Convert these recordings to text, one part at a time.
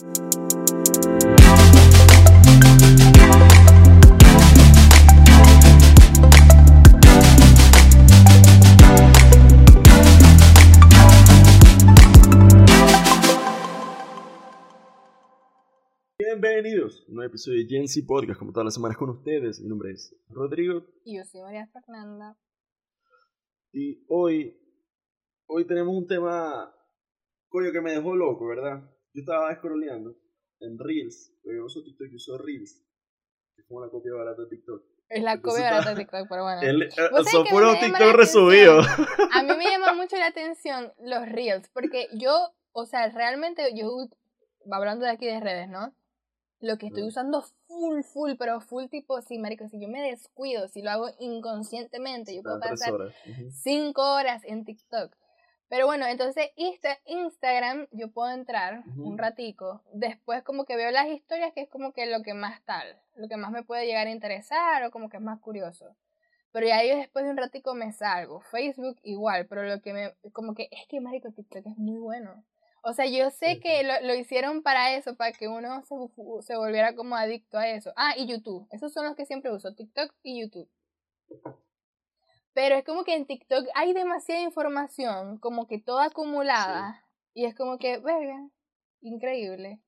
Bienvenidos a un nuevo episodio de Gen Z Podcast, como todas las semanas con ustedes. Mi nombre es Rodrigo Y yo soy María Fernanda. y hoy, hoy tenemos un tema, coño, que me dejó loco, ¿verdad? Yo estaba scrolleando en Reels, porque yo uso TikTok y uso Reels, que es como la copia barata de TikTok. Es la Entonces copia barata de TikTok, pero bueno. El, eh, ¿Vos sabés son puros TikTok resubidos. A mí me llama mucho la atención los reels, porque yo, o sea, realmente yo, hablando de aquí de redes, ¿no? Lo que estoy Mm. usando full, full, pero full tipo, sí, marico, si yo me descuido, si lo hago inconscientemente, yo puedo pasar horas. Cinco horas en TikTok. Pero bueno, entonces Insta- Instagram yo puedo entrar un ratico, después como que veo las historias que es como que lo que más tal, lo que más me puede llegar a interesar o como que es más curioso. Pero ya yo después de un ratico me salgo. Facebook igual, pero lo que me, como que es que marico TikTok es muy bueno. O sea, yo sé Sí, que lo, lo hicieron para eso, para que uno se, se volviera como adicto a eso. Ah, y YouTube. Esos son los que siempre uso, TikTok y YouTube. Pero es como que en TikTok hay demasiada información, como que toda acumulada. Y es como que, verga, increíble.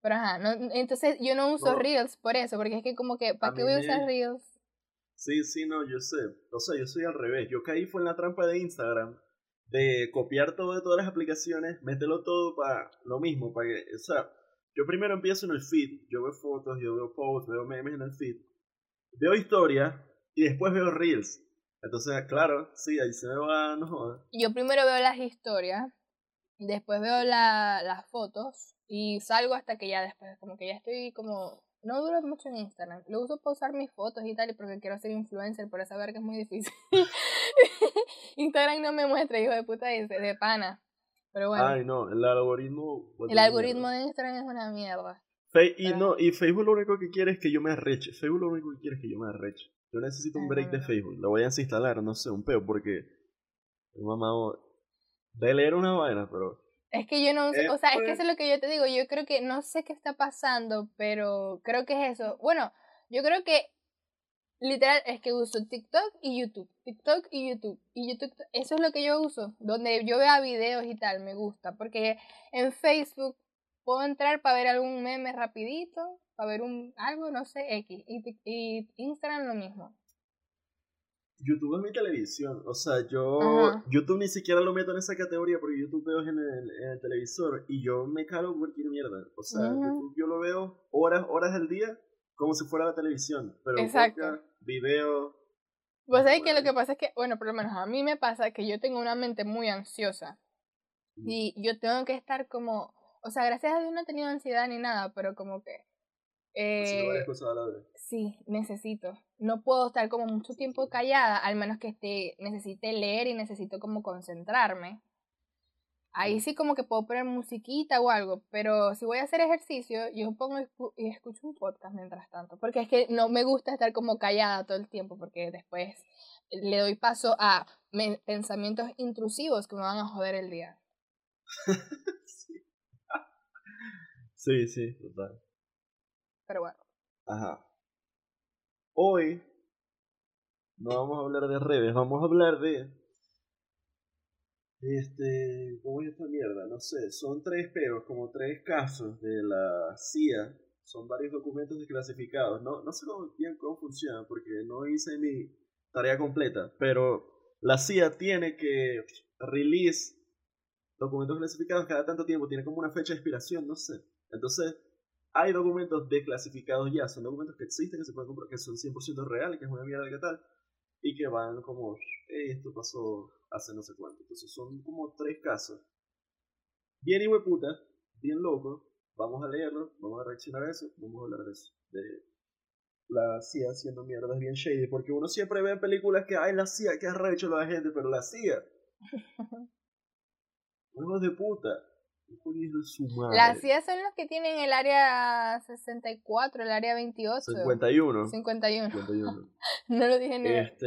Pero ajá, no, entonces yo no uso No. Reels por eso, porque es que como que, ¿para qué voy a me- usar Reels? Sí, sí, no, yo sé. O sea, yo soy al revés. Yo caí fue en la trampa de Instagram de copiar todo de todas las aplicaciones, meterlo todo para lo mismo, para que, o sea, yo primero empiezo en el feed, yo veo fotos, yo veo posts, veo memes en el feed, veo historia y después veo reels. Entonces, claro, sí, ahí se me va, no jodas. Yo primero veo las historias, después veo la, las fotos y salgo hasta que ya después, como que ya estoy como... No duro mucho en Instagram, lo uso para usar mis fotos y tal, porque quiero ser influencer, pero saber que es muy difícil. Instagram no me muestra, hijo de puta, dice, de pana. Pero bueno, Ay, no, el algoritmo... el algoritmo de Instagram es una mierda. Fe- y no, y Facebook lo único que quiere es que yo me arreche. Facebook lo único que quiere es que yo me arreche. Yo necesito un break de. Facebook. Lo voy a desinstalar, no sé, un peo, porque. Mamá, de leer una vaina, pero. Es que yo no uso, Eh, o sea, es que eso es lo que yo te digo, yo creo que, no sé qué está pasando, pero creo que es eso. Bueno, yo creo que literal es que uso TikTok y YouTube, TikTok y YouTube, y YouTube, eso es lo que yo uso, donde yo vea videos y tal, me gusta, porque en Facebook puedo entrar para ver algún meme rapidito, para ver un algo, no sé, X, y, y Instagram lo mismo. YouTube es mi televisión. O sea, yo. Ajá. YouTube ni siquiera lo meto en esa categoría porque YouTube veo en el, en el televisor y yo me calo cualquier mierda. O sea. YouTube yo lo veo horas, horas del día como si fuera la televisión. Pero Exacto. podcast, video. Pues sabes que lo que pasa es que, bueno, por lo menos a mí me pasa que yo tengo una mente muy ansiosa. Y yo tengo que estar como, o sea, gracias a Dios no he tenido ansiedad ni nada, pero como que, haciendo eh, varias cosas a la vez. sí, necesito. No puedo estar como mucho tiempo callada, al menos que esté, necesite leer y necesito como concentrarme. Ahí sí como que puedo poner musiquita o algo, pero si voy a hacer ejercicio, yo pongo y escucho un podcast mientras tanto, porque es que no me gusta estar como callada todo el tiempo, porque después le doy paso a pensamientos intrusivos que me van a joder el día. sí. sí, total. Pero bueno. Ajá. Hoy no vamos a hablar de redes, vamos a hablar de. Este. ¿Cómo es esta mierda? No sé, son tres peos, como tres casos de la CIA. Son varios documentos desclasificados. No, no sé bien cómo funciona, porque no hice mi tarea completa. Pero la CIA tiene que release documentos clasificados cada tanto tiempo. Tiene como una fecha de expiración, no sé. Entonces, hay documentos desclasificados ya, son documentos que existen, que se pueden comprar, que son 100% reales, que es una mierda que tal, y que van como, "Ey, esto pasó hace no sé cuánto. Entonces son como tres casos. Bien hueputa, bien loco, vamos a leerlo, vamos a reaccionar a eso, vamos a hablar de eso, de la CIA haciendo mierdas bien shady, porque uno siempre ve en películas que, ay, la CIA, que arrecho la gente, pero la CIA, hijos de puta, Las CIA son los que tienen el área 64, el área 28. 51. 51. 51. No lo dije ni. Este.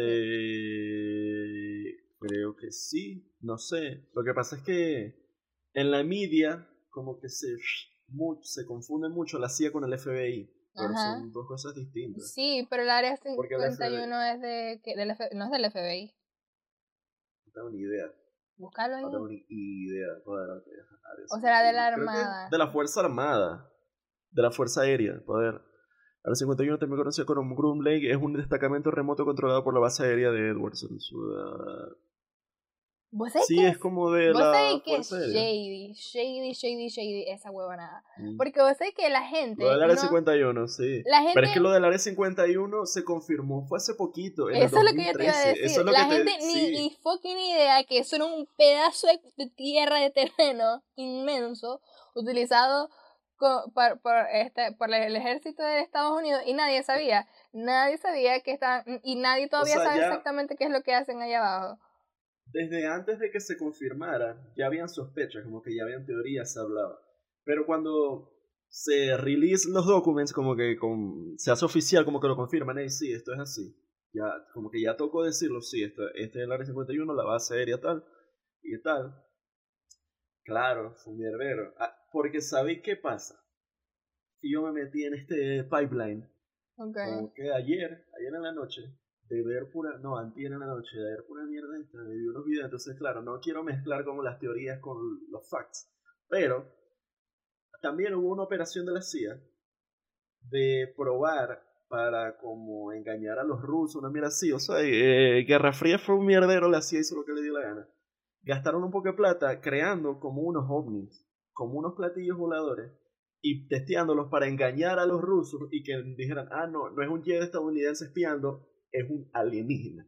Creo que sí. No sé. Lo que pasa es que en la media como que se, se confunde mucho la CIA con el FBI. Pero son dos cosas distintas. Sí, pero el área 51 es de, del no es del FBI. No tengo ni idea. Búscalo ahí. No tengo ni idea. O será de la Armada. De la Fuerza Armada. De la Fuerza Aérea. Poder. Área 51 también conocida como Groom Lake es un destacamento remoto controlado por la base aérea de Edwards en Ciudad ¿Vos sí, es como de ¿vos la sabés que es shady, shady, shady, shady, esa huevonada. Mm. Porque vos sabés que la gente... Lo del Área 51, sí. La gente... Pero es que lo del Área 51 se confirmó, fue hace poquito, en Eso es lo que yo te iba a decir. la gente ni, ni fucking idea que eso era un pedazo de tierra, de terreno inmenso, utilizado por, por, este, por el ejército de Estados Unidos y nadie sabía. Nadie sabía que estaban... Y nadie todavía sabe exactamente qué es lo que hacen allá abajo desde antes de que se confirmara, ya habían sospechas, como que ya habían teorías, se hablaba. Pero cuando se release los documents, como que con, se hace oficial, como que lo confirman, hey, sí, esto es así. Ya, como que ya tocó decirlo, sí, esto, este es el Área 51, la base aérea tal, y tal. Claro, fue un mierdero. Ah, porque ¿sabéis qué pasa? Que yo me metí en este pipeline. Como que ayer, ayer en la noche, de ver pura, no, antier en la noche, de ver pura mierda esta, de vi unos videos, entonces claro, no quiero mezclar como las teorías con los facts, pero también hubo una operación de la CIA de probar para como engañar a los rusos, una mierda así, o sea, eh, Guerra Fría fue un mierdero, la CIA hizo lo que le dio la gana. Gastaron un poco de plata creando como unos ovnis, como unos platillos voladores, y testeándolos para engañar a los rusos y que dijeran, ah, no, no es un jet estadounidense espiando, es un alienígena.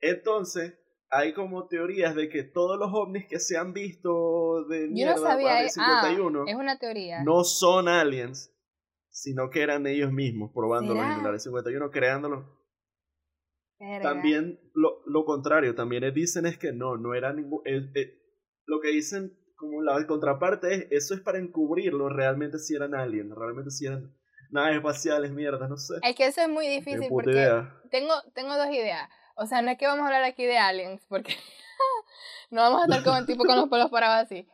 Entonces, hay como teorías de que todos los ovnis que se han visto de mierda Yo no sabía, 51 ah, es una teoría. no son aliens, sino que eran ellos mismos probándolos en el Área 51, creándolos. También lo, lo, contrario, también dicen es que no, no era ningún... lo que dicen como la contraparte es, eso es para encubrirlo, realmente si eran aliens, realmente si eran naves espaciales, mierda, no sé. Es que eso es muy difícil porque tengo, tengo dos ideas. O sea, no es que vamos a hablar aquí de aliens, porque no vamos a estar como el tipo con los pelos parados así.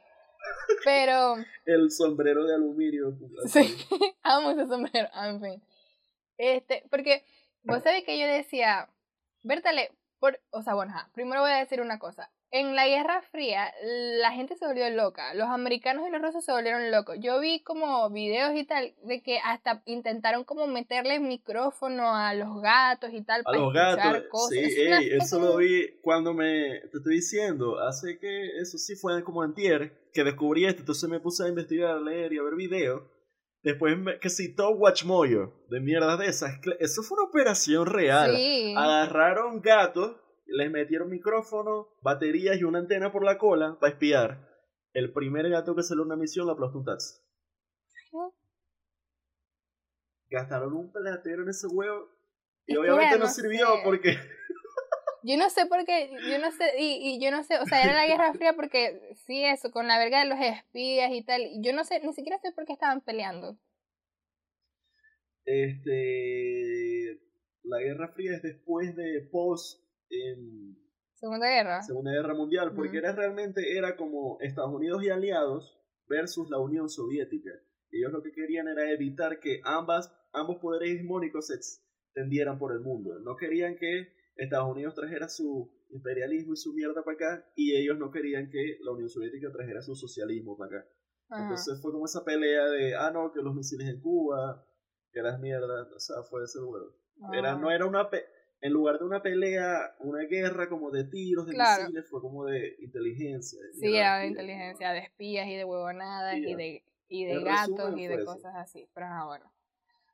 Pero... El sombrero de aluminio. Sí, amo ese sombrero, en fin. Este, porque vos sabés que yo decía, Bertale, por, o sea, bueno, primero voy a decir una cosa en la Guerra Fría la gente se volvió loca, los americanos y los rusos se volvieron locos. Yo vi como videos y tal de que hasta intentaron como meterle micrófono a los gatos y tal. A para los gatos, cosas. sí, eso lo vi cuando me, te estoy diciendo, hace que eso sí fue como antier, que descubrí esto, entonces me puse a investigar, a leer y a ver videos. Después que citó Watchmoyo, de mierda de esas. Eso fue una operación real. Agarraron gatos les metieron micrófono, baterías y una antena por la cola para espiar. El primer gato que salió una misión lo aplastó un taxi. Gastaron un platero en ese huevo y obviamente no, sirvió porque... Yo no sé por qué, yo no sé, y, y, yo no sé, o sea, era la Guerra Fría porque sí, eso, con la verga de los espías y tal, yo no sé, ni siquiera sé por qué estaban peleando. Este, la Guerra Fría es después de post Segunda Guerra. Segunda Guerra Mundial, porque era realmente era como Estados Unidos y aliados versus la Unión Soviética. Ellos lo que querían era evitar que ambas, ambos poderes hegemónicos se extendieran por el mundo. No querían que Estados Unidos trajera su imperialismo y su mierda para acá, y ellos no querían que la Unión Soviética trajera su socialismo para acá. Entonces fue como esa pelea de, ah, no, que los misiles en Cuba, que las mierdas, o sea, fue ese huevo. Era, ah. no era una, en lugar de una pelea, una guerra como de tiros, de misiles, fue como de inteligencia. sí, era de inteligencia, de espías y de huevonadas y de, y de gatos y de cosas así. Pero ah, bueno.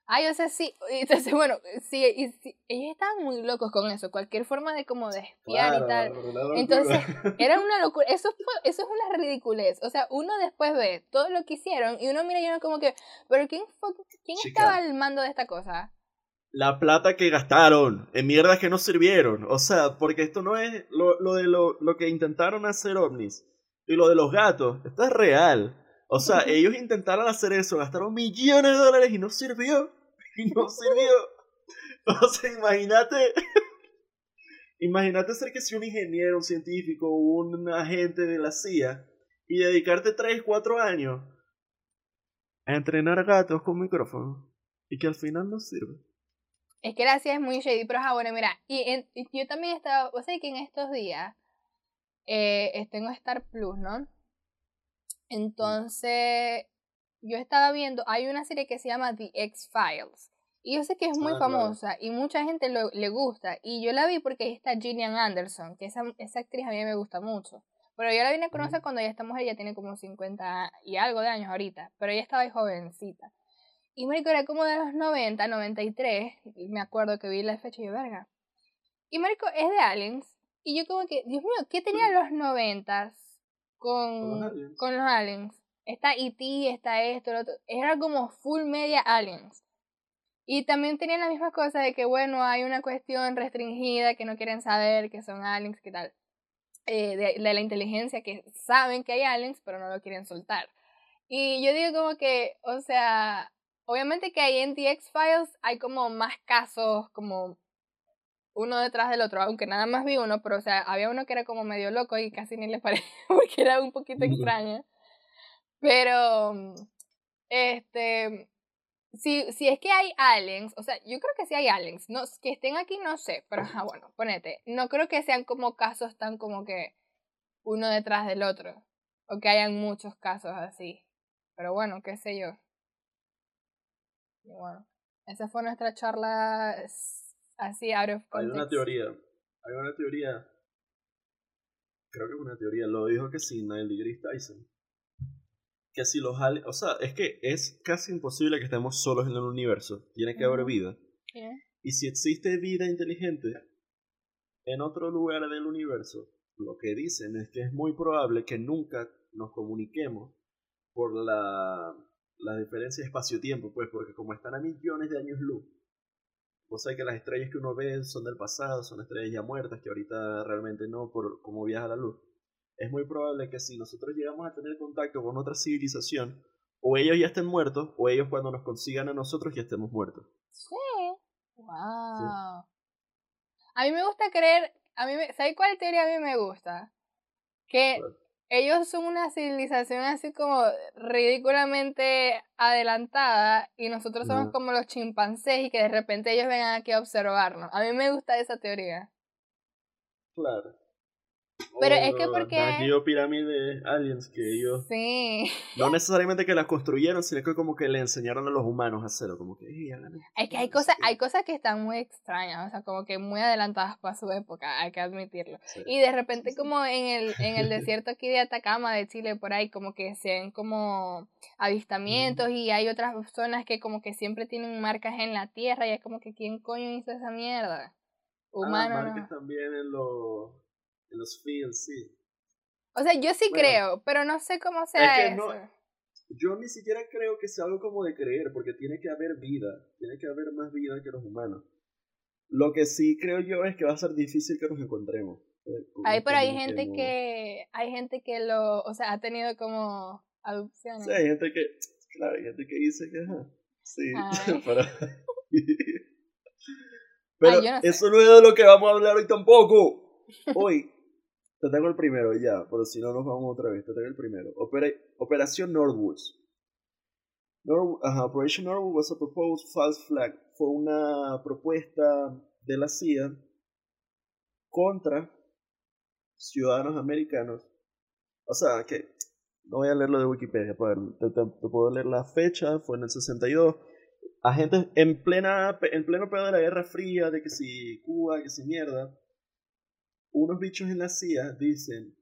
Ay, o sea, sí, entonces, bueno, sí, y, ellos estaban muy locos con eso, cualquier forma de como de espiar y tal. Entonces, era una locura, eso, eso es una ridiculez, o sea, uno después ve todo lo que hicieron y uno mira y uno como que, pero ¿quién, fue, quién estaba al mando de esta cosa? La plata que gastaron en mierdas que no sirvieron. O sea, porque esto no es lo, lo de lo, lo, que intentaron hacer ovnis. Y lo de los gatos, esto es real. O sea, ellos intentaron hacer eso, gastaron millones de dólares y no sirvió. Y no sirvió. O sea, imagínate. imagínate ser que si un ingeniero, un científico, un agente de la CIA y dedicarte 3, 4 años a entrenar gatos con micrófono y que al final no sirve. Es que la CIA es muy shady, pero ah, bueno, mira, y, yo también estaba, o sea, que en estos días eh, tengo Star Plus, ¿no? Entonces, yo estaba viendo, hay una serie que se llama The X-Files. Y yo sé que es muy ah, famosa y mucha gente le gusta. Y yo la vi porque ahí está Gillian Anderson, que esa, esa actriz a mí me gusta mucho. Pero yo la vine a conocer cuando ya estamos ella tiene como 50 y algo de años ahorita. Pero ella estaba ahí jovencita. Y Marico era como de los 90, 93. Me acuerdo que vi la fecha y yo, verga. Y Marico es de Aliens. Y yo como que, Dios mío, ¿qué tenía los 90 con, con los aliens? Está E.T., está esto, lo otro. Era como full media aliens. Y también tenían la misma cosa de que, bueno, hay una cuestión restringida que no quieren saber que son aliens, que tal. Eh, de, la inteligencia que saben que hay aliens, pero no lo quieren soltar. Y yo digo como que, o sea, obviamente que hay en The X-Files hay como más casos, como uno detrás del otro, aunque nada más vi uno, pero o sea, había uno que era como medio loco y casi ni le pareció porque era un poquito extraña. Pero, este, si, si es que hay aliens, o sea, yo creo que sí hay aliens, no, que estén aquí no sé, pero bueno, ponete, no creo que sean como casos tan como que uno detrás del otro, o que hayan muchos casos así, pero bueno, qué sé yo. Y bueno, esa fue nuestra charla así out of Hay una teoría, hay una teoría, creo que es una teoría, lo dijo que sí, Neil deGrasse Tyson que si los aliens, o sea, es que es casi imposible que estemos solos en el universo, tiene que haber vida. Y si existe vida inteligente en otro lugar del universo, lo que dicen es que es muy probable que nunca nos comuniquemos por la, la diferencia de espacio-tiempo, pues, porque como están a millones de años luz, vos sabés que las estrellas que uno ve son del pasado, son estrellas ya muertas, que ahorita realmente no, por cómo viaja la luz es muy probable que si nosotros llegamos a tener contacto con otra civilización, o ellos ya estén muertos, o ellos cuando nos consigan a nosotros ya estemos muertos. Sí. Wow. A mí me gusta creer, a mí me, ¿sabes cuál teoría a mí me gusta? Que ellos son una civilización así como ridículamente adelantada y nosotros somos como los chimpancés y que de repente ellos vengan aquí a observarnos. A mí me gusta esa teoría. Claro. Pero es que porque... Las pirámides aliens que ellos... Sí. No necesariamente que las construyeron, sino que como que le enseñaron a los humanos a hacerlo, como que... es que hay cosas, hay cosas que están muy extrañas, o sea, como que muy adelantadas para su época, hay que admitirlo. Y de repente como en el, en el desierto aquí de Atacama, de Chile, por ahí, como que se ven como avistamientos y hay otras zonas que como que siempre tienen marcas en la tierra y es como que ¿quién coño hizo esa mierda? Ah, Humano. marcas también en los en los fields, sí. O sea, yo sí creo, pero no sé cómo sea eso. yo ni siquiera creo que sea algo como de creer, porque tiene que haber vida, tiene que haber más vida que los humanos. Lo que sí creo yo es que va a ser difícil que nos encontremos. Ahí, pero hay gente que, hay gente que lo, o sea, ha tenido como adopciones. Sí, hay gente que, claro, hay gente que dice que, sí, pero, pero eso no es de lo que vamos a hablar hoy tampoco. Hoy te tengo el primero ya, pero si no nos vamos otra vez. Te tengo el primero. Operación Northwoods. Operation Norwood was a proposed false flag. Fue una propuesta de la CIA contra ciudadanos americanos. O sea, que no voy a leer lo de Wikipedia, te, te, puedo leer la fecha, fue en el 62. Agentes en plena en pleno pedo de la Guerra Fría, de que si Cuba, que si mierda unos bichos en la CIA dicen,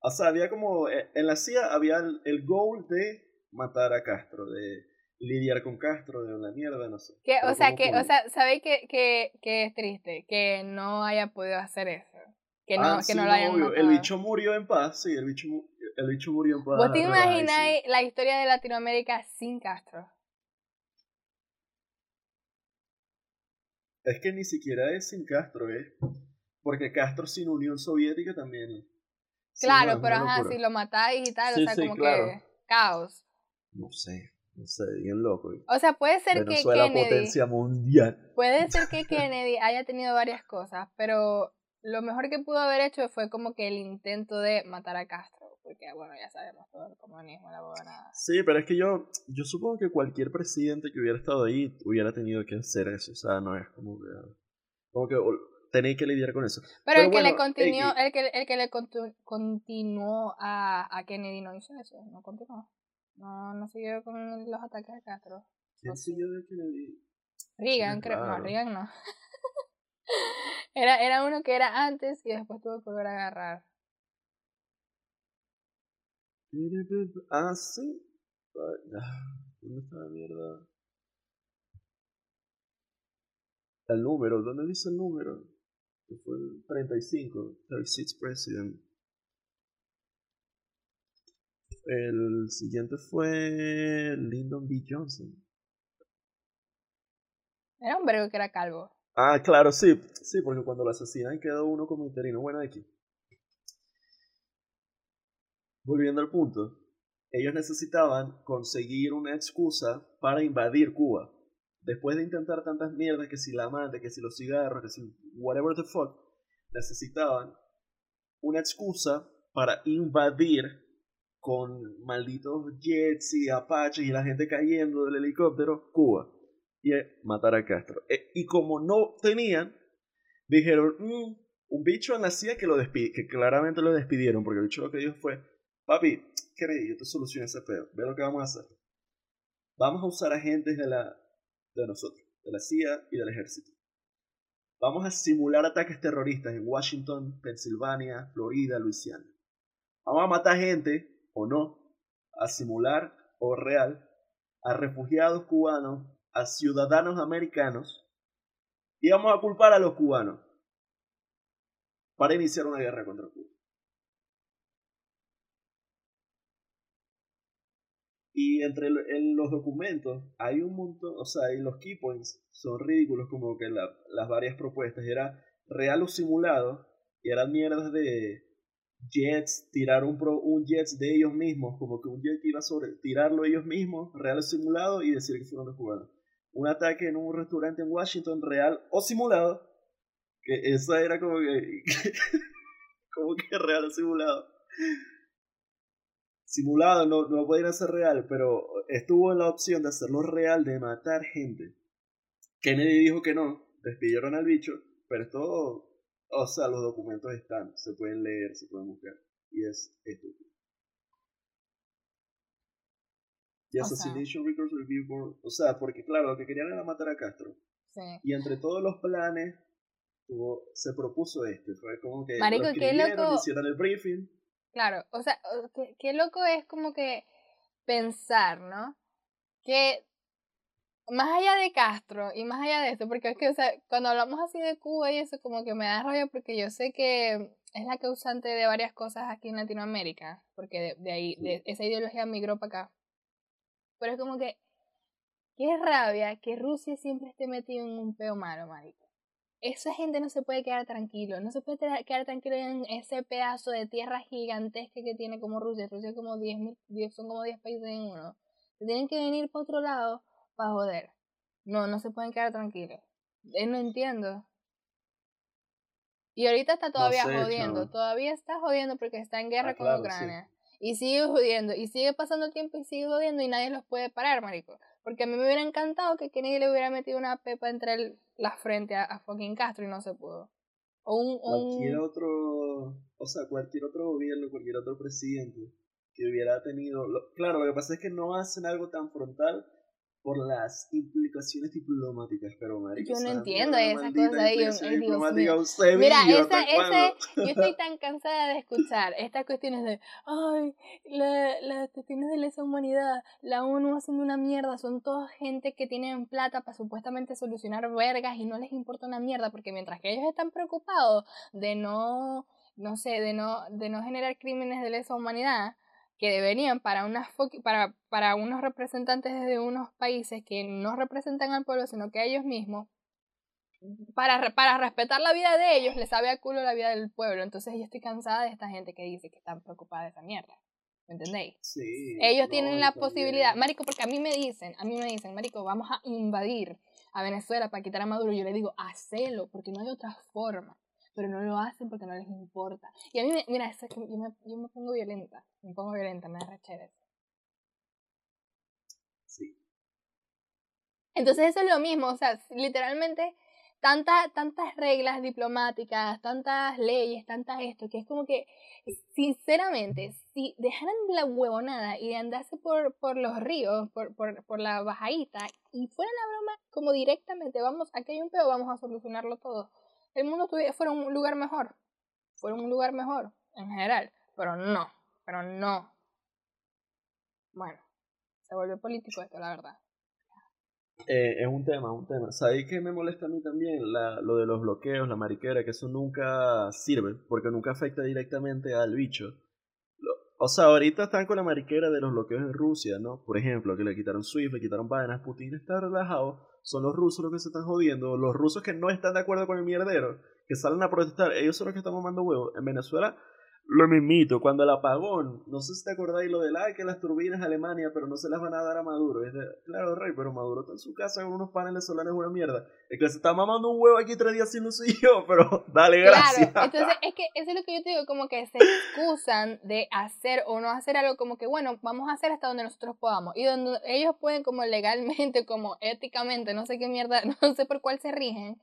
o sea, había como, eh, en la CIA había el, goal de matar a Castro, de lidiar con Castro, de una mierda, no sé. Que, o sea, que, o sea, ¿sabéis que, que, que, es triste? Que no haya podido hacer eso. Que no, ah, que no lo hayan matado. El bicho murió en paz, sí, el bicho, el bicho murió en paz. ¿Vos te imagináis la historia de Latinoamérica sin Castro? Es que ni siquiera es sin Castro, ¿eh? Porque Castro sin Unión Soviética también. Claro, pero ajá, si lo matáis y tal, o sea, como que caos. No sé, no sé, bien loco. O sea, puede ser que Kennedy. potencia mundial. Puede ser que Kennedy haya tenido varias cosas, pero lo mejor que pudo haber hecho fue como que el intento de matar a Castro. porque, bueno, ya sabemos todo el comunismo, la buena... Sí, pero es que yo, yo supongo que cualquier presidente que hubiera estado ahí hubiera tenido que hacer eso, o sea, no es como que... Como que tenéis que lidiar con eso. Pero, el, que le continuó, el, que, el que le continuó a, a Kennedy no hizo eso, no continuó. No, no siguió con los ataques de Castro. ¿Quién siguió de Kennedy? Reagan, creo. No, Reagan no. era, era uno que era antes y después tuvo que volver a agarrar. Ah, sí. ¿Dónde está la mierda? El número, ¿dónde dice el número? Que fue el 35, 36 President. El siguiente fue Lyndon B. Johnson. Era un vergo que era calvo. Ah, claro, sí. Sí, porque cuando lo asesinan quedó uno como interino. Bueno, aquí. Volviendo al punto. Ellos necesitaban conseguir una excusa para invadir Cuba. Después de intentar tantas mierdas, que si la amante, que si los cigarros, que si whatever the fuck, necesitaban una excusa para invadir con malditos jets y apaches y la gente cayendo del helicóptero, Cuba. Y matar a Castro. Eh, y como no tenían, dijeron, mm, un bicho en la CIA que, lo que claramente lo despidieron, porque el bicho lo que dijo fue, papi, ¿qué yo te soluciono ese pedo, ve lo que vamos a hacer. Vamos a usar agentes de, la, de nosotros, de la CIA y del ejército. Vamos a simular ataques terroristas en Washington, Pensilvania, Florida, Luisiana. Vamos a matar gente o no, a simular o real, a refugiados cubanos, a ciudadanos americanos, y vamos a culpar a los cubanos para iniciar una guerra contra Cuba. Y entre en los documentos hay un montón, o sea, y los key points son ridículos, como que las varias propuestas era real o simulado, y eran mierdas de jets, tirar un, pro, un jets de ellos mismos, como que un jet iba sobre tirarlo ellos mismos, real o simulado, y decir que fueron los cubanos. Un ataque en un restaurante en Washington, real o simulado, que esa era como que, como que real o simulado. Simulado no, no puede ser real, pero estuvo en la opción de hacerlo real, de matar gente. Kennedy dijo que no, despidieron al bicho, pero esto o sea, los documentos están, se pueden leer, se pueden buscar. Y es estúpido. The Assassination Records Review Board. O sea, porque claro, lo que querían era matar a Castro. Sí. Y entre todos los planes, tuvo, se propuso este. Fue como que. Marico, qué loco. Hicieron el briefing. Claro, o sea, qué, qué loco es como que pensar, ¿no? Que más allá de Castro y más allá de esto, porque es que, o sea, cuando hablamos así de Cuba y eso, como que me da rabia porque yo sé que es la causante de varias cosas aquí en Latinoamérica, porque de, ahí, de esa ideología migró para acá. Pero es como que, qué rabia que Rusia siempre esté metido en un peo malo, marico. Esa gente no se puede quedar tranquilo, no se puede quedar tranquilo en ese pedazo de tierra gigantesca que tiene como Rusia. Rusia como 10, son como 10 países en uno. Se tienen que venir para otro lado para joder. No, no se pueden quedar tranquilos. Eh, no entiendo. Y ahorita está todavía jodiendo, todavía está jodiendo porque está en guerra ah, con Ucrania. Y sigue jodiendo, y sigue pasando el tiempo y sigue jodiendo y nadie los puede parar, marico. Porque a mí me hubiera encantado que Kennedy le hubiera metido una pepa entre la frente a, fucking Castro y no se pudo. O un, Cualquier otro, o sea, cualquier otro gobierno, cualquier otro presidente que hubiera tenido... claro, lo que pasa es que no hacen algo tan frontal por las implicaciones diplomáticas, pero marico, yo no entiendo esas cosas Mira, esa, ese, yo estoy tan cansada de escuchar estas cuestiones de, ay, la, las cuestiones de lesa humanidad, la ONU haciendo una mierda, son toda gente que tienen plata para supuestamente solucionar vergas y no les importa una mierda, porque mientras que ellos están preocupados de no, no sé, de no, de no generar crímenes de lesa humanidad, que deberían para, unas para, para unos representantes de unos países que no representan al pueblo, sino que a ellos mismos, para, para respetar la vida de ellos, les sabe a culo la vida del pueblo. Entonces yo estoy cansada de esta gente que dice que están preocupada de esa mierda. ¿Me entendéis? Sí, ellos tienen la posibilidad, Marico, porque a mí me dicen, a mí me dicen, Marico, vamos a invadir a Venezuela para quitar a Maduro. Yo le digo, hacelo, porque no hay otra forma. Pero no lo hacen porque no les importa. Y a mí, me, mira, es que yo, me, yo me pongo violenta, me pongo violenta, me da eso. Sí. Entonces eso es lo mismo, o sea, literalmente tantas tantas reglas diplomáticas, tantas leyes, tantas esto, que es como que, sinceramente, si dejaran la huevonada y de andarse por, por los ríos, por, por, por la bajadita, y fuera la broma como directamente, vamos, aquí hay un pedo, vamos a solucionarlo todo, el mundo fuera un lugar mejor, fuera un lugar mejor, en general, pero no, pero no. Bueno, se vuelve político esto, la verdad. Eh, es un tema, un tema. ¿Sabéis que me molesta a mí también la, lo de los bloqueos, la mariquera? Que eso nunca sirve, porque nunca afecta directamente al bicho. o sea, ahorita están con la mariquera de los bloqueos en Rusia, ¿no? Por ejemplo, que le quitaron SWIFT, le quitaron vainas, Putin está relajado. Son los rusos los que se están jodiendo, los rusos que no están de acuerdo con el mierdero, que salen a protestar, ellos son los que están mamando huevos. En Venezuela lo mismito, cuando el apagón, no sé si te acordáis lo del, ay, que las turbinas Alemania, pero no se las van a dar a Maduro. Es de, claro, rey, pero Maduro está en su casa con unos paneles solares, una mierda. Es que se está mamando un huevo aquí tres días sin luz y yo, pero dale gracias. Claro, entonces es que eso es lo que yo te digo, como que se excusan de hacer o no hacer algo como que, bueno, vamos a hacer hasta donde nosotros podamos. Y donde ellos pueden como legalmente, como éticamente, no sé qué mierda, no sé por cuál se rigen.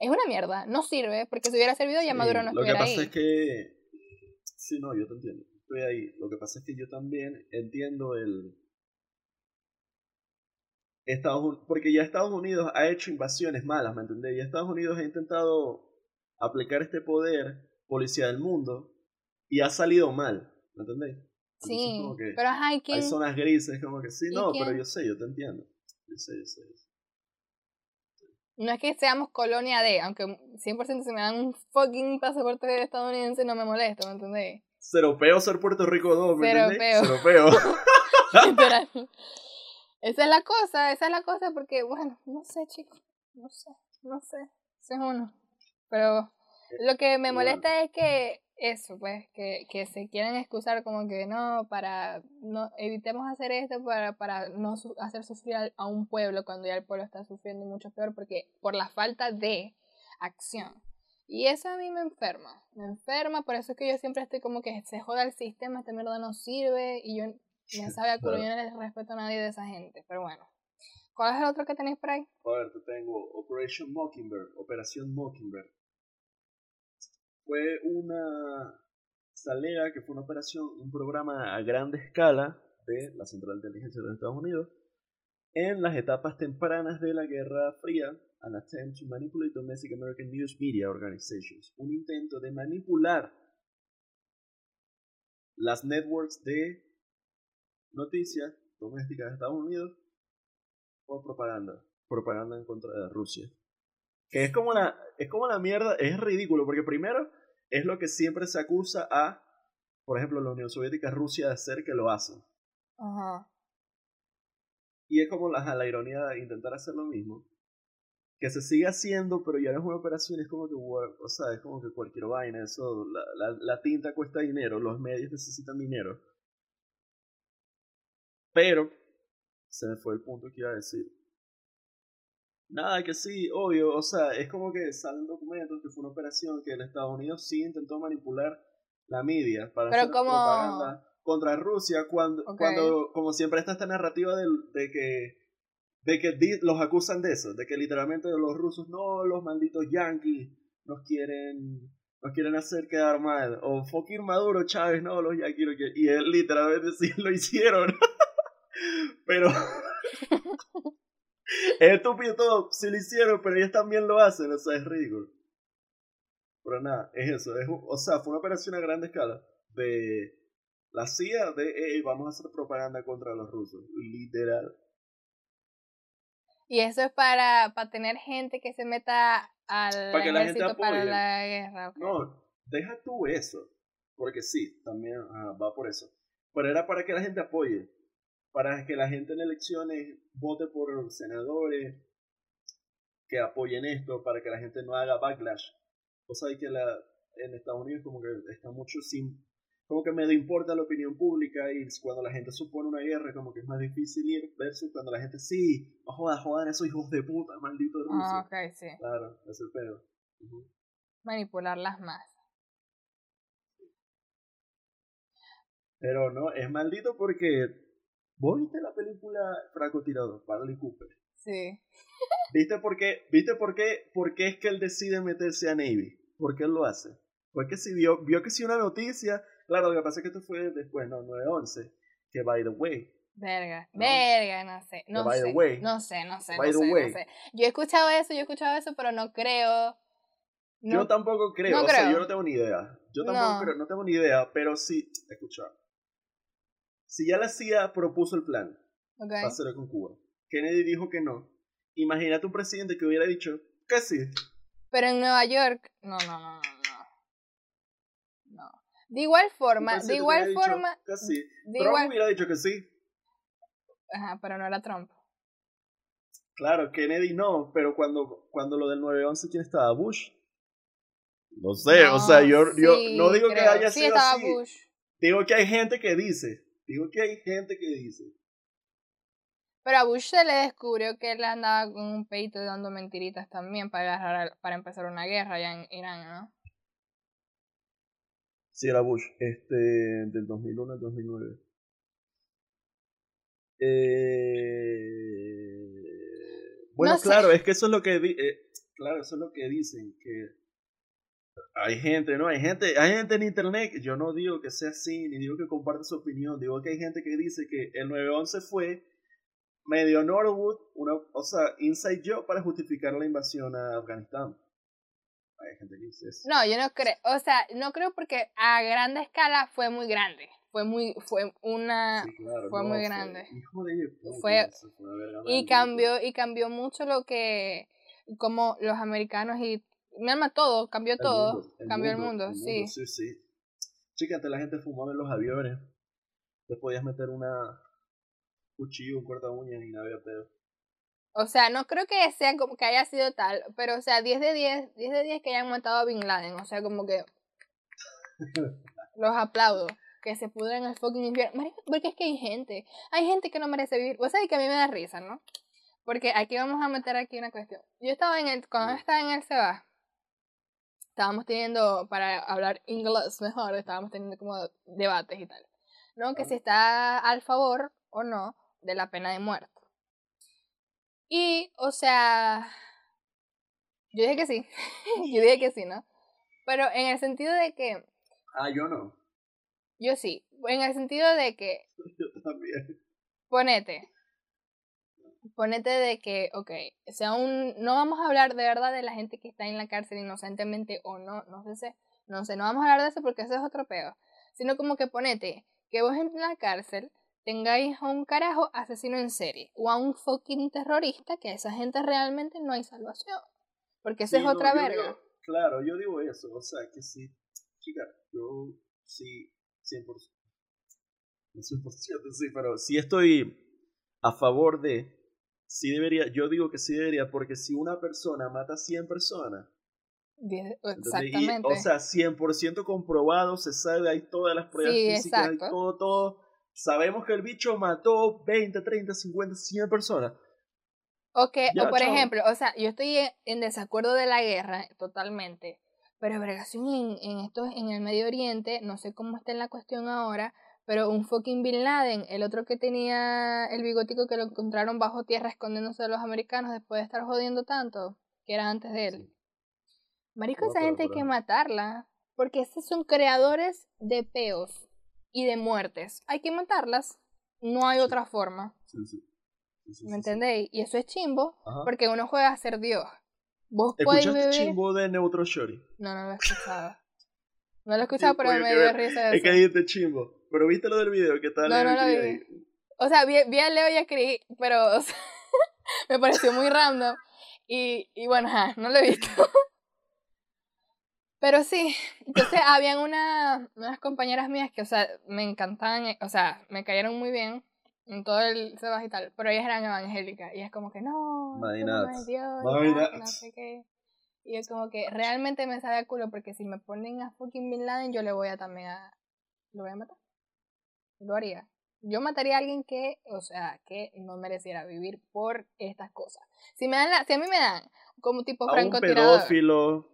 Es una mierda, no sirve, porque si hubiera servido ya Maduro no estuviera ahí. Lo que pasa es que Sí, no, yo te entiendo. Estoy ahí. Lo que pasa es que yo también entiendo el... Estados porque ya Estados Unidos ha hecho invasiones malas, ¿me entendés? Ya Estados Unidos ha intentado aplicar este poder policía del mundo y ha salido mal, ¿me entendés? sí, pero hay, hay zonas grises, como que sí, no, pero yo sé, yo te entiendo. Yo sé, yo sé. No es que seamos colonia de, aunque 100% si me dan un fucking pasaporte estadounidense no me molesta, ¿me entendés? Cero peo ser Puerto Rico 2, ¿me entendés? Cero peo. esa es la cosa, esa es la cosa porque, bueno, no sé, chicos, no sé, no sé, ese es uno. Pero lo que me molesta es que eso, pues, que, que se quieren excusar como que no, para, no, evitemos hacer esto para, para no hacer sufrir a, un pueblo cuando ya el pueblo está sufriendo mucho peor porque por la falta de acción. Y eso a mí me enferma, me enferma, por eso es que yo siempre estoy como que se joda el sistema, esta mierda no sirve y yo me sabe a culo, yo no les respeto a nadie de esa gente, pero bueno. ¿Cuál es el otro que tenéis por ahí? A ver, te tengo Operation Mockingbird, Operación Mockingbird fue una salea que fue una operación, un programa a gran escala de la Central de Inteligencia de los Estados Unidos en las etapas tempranas de la Guerra Fría, an attempt to manipulate domestic American news media organizations, un intento de manipular las networks de noticias domésticas de Estados Unidos por propaganda, propaganda en contra de Rusia. Que es como la, es como la mierda, es ridículo, porque primero es lo que siempre se acusa a, por ejemplo, la Unión Soviética, Rusia de hacer que lo hacen. Ajá. Y es como la, la ironía de intentar hacer lo mismo. Que se sigue haciendo, pero ya no es una operación, es como que, o sea, es como que cualquier vaina, eso, la, la, la tinta cuesta dinero, los medios necesitan dinero. Pero, se me fue el punto que iba a decir. Nada, que sí, obvio, o sea, es como que salen documentos que fue una operación que el Estados Unidos sí intentó manipular la media para hacer propaganda contra Rusia cuando, cuando como siempre está esta narrativa de, de que de que los acusan de eso, de que literalmente los rusos no, los malditos yankees nos quieren nos quieren hacer quedar mal o fucking Maduro Chávez no, los yankees y él literalmente sí lo hicieron. Pero es estúpido todo, si lo hicieron, pero ellos también lo hacen, o sea, es ridículo. Pero nada, es eso, es, o sea, fue una operación a gran escala de la CIA de, vamos a hacer propaganda contra los rusos, literal. Y eso es para, para tener gente que se meta al para ejército para la guerra. No, deja tú eso, porque sí, también va por eso. Pero era para que la gente apoye para que la gente en elecciones vote por senadores que apoyen esto, para que la gente no haga backlash. O sea, que la, en Estados Unidos como que está mucho sin... Como que medio importa la opinión pública y cuando la gente supone una guerra como que es más difícil ir versus cuando la gente sí, joda, jodan esos hijos de puta, malditos rusos. Ah, ok, sí. Claro, es el pedo. manipularlas más. Pero no, es maldito porque vos viste la película Francotirador, Bradley Cooper. Sí. ¿Viste por qué? ¿Viste por qué? ¿Por qué es que él decide meterse a Navy? ¿Por qué él lo hace? Porque si vio, vio que si una noticia, claro, lo que pasa es que esto fue después, no, 9-11, que by the way. Verga, verga, no sé, no by sé, the way. no sé, no sé, By no the sé, way. no sé. Yo he escuchado eso, yo he escuchado eso, pero no creo. No, Yo tampoco creo, no o sea, creo. yo no tengo ni idea. Yo tampoco No. creo, no tengo ni idea, pero sí, escucha. Si ya la CIA propuso el plan ok. para hacerlo con Cuba, Kennedy dijo que no. Imagínate un presidente que hubiera dicho que sí. Pero en Nueva York, no, no, no, no, no. No. De igual forma, de igual hubiera dicho forma, que sí. de Trump igual, hubiera dicho que sí. ajá, pero no era Trump. Claro, Kennedy no, pero cuando, cuando lo del 9-11, ¿quién estaba? ¿Bush? No sé, o sea, yo, yo no digo que haya sido estaba así. Bush. Digo que hay gente que dice. Digo que hay gente que dice. Pero a Bush se le descubrió que él andaba con un peito dando mentiritas también para agarrar para empezar una guerra allá en Irán, ¿no? Sí, era Bush, este, del 2001 al 2009. Eh, bueno, No sé. claro, es que eso es lo que eh, claro, eso es lo que dicen que hay gente, ¿no? Hay gente, hay gente en internet, yo no digo que sea así, ni digo que comparte su opinión, digo que hay gente que dice que el 9-11 fue medio Norwood, una, o sea, inside job para justificar la invasión a Afganistán. Hay gente que dice eso. No, yo no creo, o sea, no creo porque a grande escala fue muy grande. Fue muy, fue una, Sí, claro, fue no, muy grande. hijo de puta, Fue- y cambió, y cambió mucho lo que, como los americanos y, mi alma, todo, cambió El todo, mundo, el cambió el mundo, el sí. Sí, sí. Chica, antes la gente fumaba en los aviones. Te podías meter una cuchillo, un corta uñas y había pedo. O sea, no creo que sea como que haya sido tal, pero o sea, 10 de 10, 10 de 10 que hayan matado a Bin Laden, o sea, como que los aplaudo, que se pudren el fucking infierno, porque es que hay gente, hay gente que no merece vivir, o sea, y que a mí me da risa, ¿no? Porque aquí vamos a meter aquí una cuestión. Yo estaba en el, cuando estaba en el SEBA, estábamos teniendo, para hablar inglés mejor, estábamos teniendo como debates y tal, ¿no? Que si está al favor o no de la pena de muerte. Y, o sea, yo dije que sí, yo dije que sí, ¿no? Pero en el sentido de que, Ah, yo no. yo sí, en el sentido de que, Yo también. ponete, ponete de que, ok, sea un, no vamos a hablar de verdad de la gente que está en la cárcel inocentemente o no, no sé, sé, no sé, no vamos a hablar de eso porque eso es otro peo, sino como que ponete que vos en la cárcel tengáis a un carajo asesino en serie o a un fucking terrorista que a esa gente realmente no hay salvación. Porque esa Sí, es otra verga. digo- claro, yo digo eso. O sea, que sí. Chica, yo sí, 100%. No 100%, sí, pero sí estoy a favor de. Sí debería, yo digo que sí debería, porque si una persona mata a 100 personas, ¿entendés? Y, Exactamente. o sea, 100% comprobado, se sabe, hay todas las pruebas Sí, físicas, hay todo, todo. Sabemos que el bicho mató 20, 30, 50, 100 personas. O que, Ya, o por chao. ejemplo, o sea, yo estoy en, en desacuerdo de la guerra totalmente, pero en, en esto, en el Medio Oriente, no sé cómo está en la cuestión ahora, pero un fucking Bin Laden, el otro que tenía el bigotico que lo encontraron bajo tierra escondiéndose de los americanos después de estar jodiendo tanto, que era antes de él. Marico, No, esa gente hay que matarla, porque esos son creadores de peos y de muertes. Hay que matarlas, no hay Sí. otra forma. Sí, sí. ¿Me entendéis? Y eso es chimbo, Ajá. porque uno juega a ser Dios. Vos ¿Escuchaste chimbo de Neutro Shorty? No, no lo he escuchado. No lo he escuchado, pero me que dio risa Es que eso. dijiste chimbo. Pero viste lo del video, ¿qué tal? No, no lo vi. ahí? O sea, vi, vi a Leo y a Cris, pero o sea, me pareció muy random. Y, y bueno, ajá, no lo he visto. Pero sí, entonces habían una, unas compañeras mías que, o sea, me encantaban, eh, o sea, me cayeron muy bien en todo el Sebas y tal, pero ellas eran evangélicas y es como que no, no es Dios, no sé qué. Y es como que realmente me sabe a culo porque si me ponen a fucking Bin Laden yo le voy a también a, lo voy a matar. Lo haría. Yo mataría a alguien que, o sea, que no mereciera vivir por estas cosas. Si me dan la, si a mí me dan como tipo A un francotirador. pedófilo.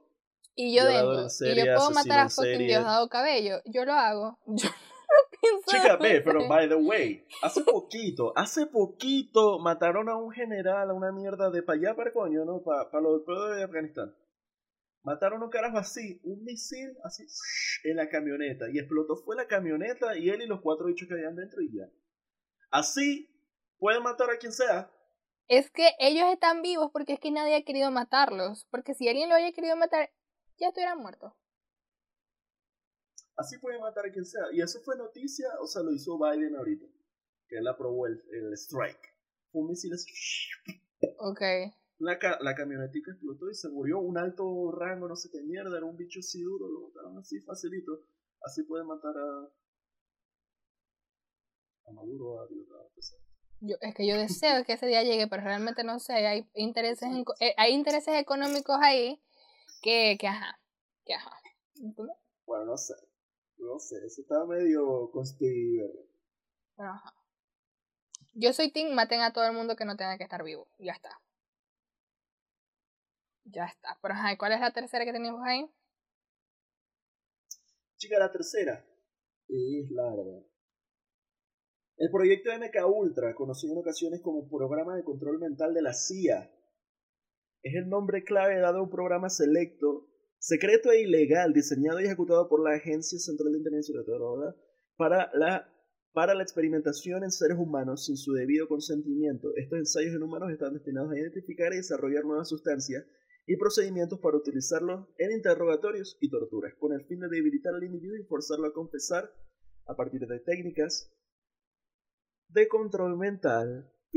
y yo vengo en y serie, yo puedo matar a fucking serie. Diosdado Cabello, yo lo hago. Yo no pienso Chica, ve, pero by the way, hace poquito, hace poquito mataron a un general, a una mierda de para allá, para coño, ¿no? Para los pueblos de Afganistán. Mataron a un carajo así, un misil así en la camioneta y explotó fue la camioneta y él y los cuatro bichos que habían dentro y ya. Así pueden matar a quien sea. Es que ellos están vivos porque es que nadie ha querido matarlos. Porque si alguien lo haya querido matar, ya estuvieran muertos. Así pueden matar a quien sea. Y eso fue noticia, o sea, lo hizo Biden ahorita. Que él aprobó el, el strike. Un misil así. Ok. La, ca la camionetica explotó y se murió un alto rango, no sé qué mierda, era un bicho así duro, lo mataron así facilito. Así pueden matar a. a Maduro, a Diosdado. Yo, es que yo deseo que ese día llegue, pero realmente no sé. Hay intereses, en, eh, hay intereses económicos ahí que, que ajá. Que ajá. Bueno, no sé. No sé, eso está medio conspirativo. Pero ajá. Yo soy Team, maten a todo el mundo que no tenga que estar vivo. Ya está. Ya está. Pero ajá, ¿y ¿cuál es la tercera que tenemos ahí? Chica, la tercera es larga. El proyecto MK Ultra, conocido en ocasiones como Programa de Control Mental de la CIA, es el nombre clave dado a un programa selecto, secreto e ilegal, diseñado y ejecutado por la Agencia Central de Inteligencia para la, para la experimentación en seres humanos sin su debido consentimiento. Estos ensayos en humanos están destinados a identificar y desarrollar nuevas sustancias y procedimientos para utilizarlos en interrogatorios y torturas, con el fin de debilitar al individuo y forzarlo a confesar a partir de técnicas de control mental.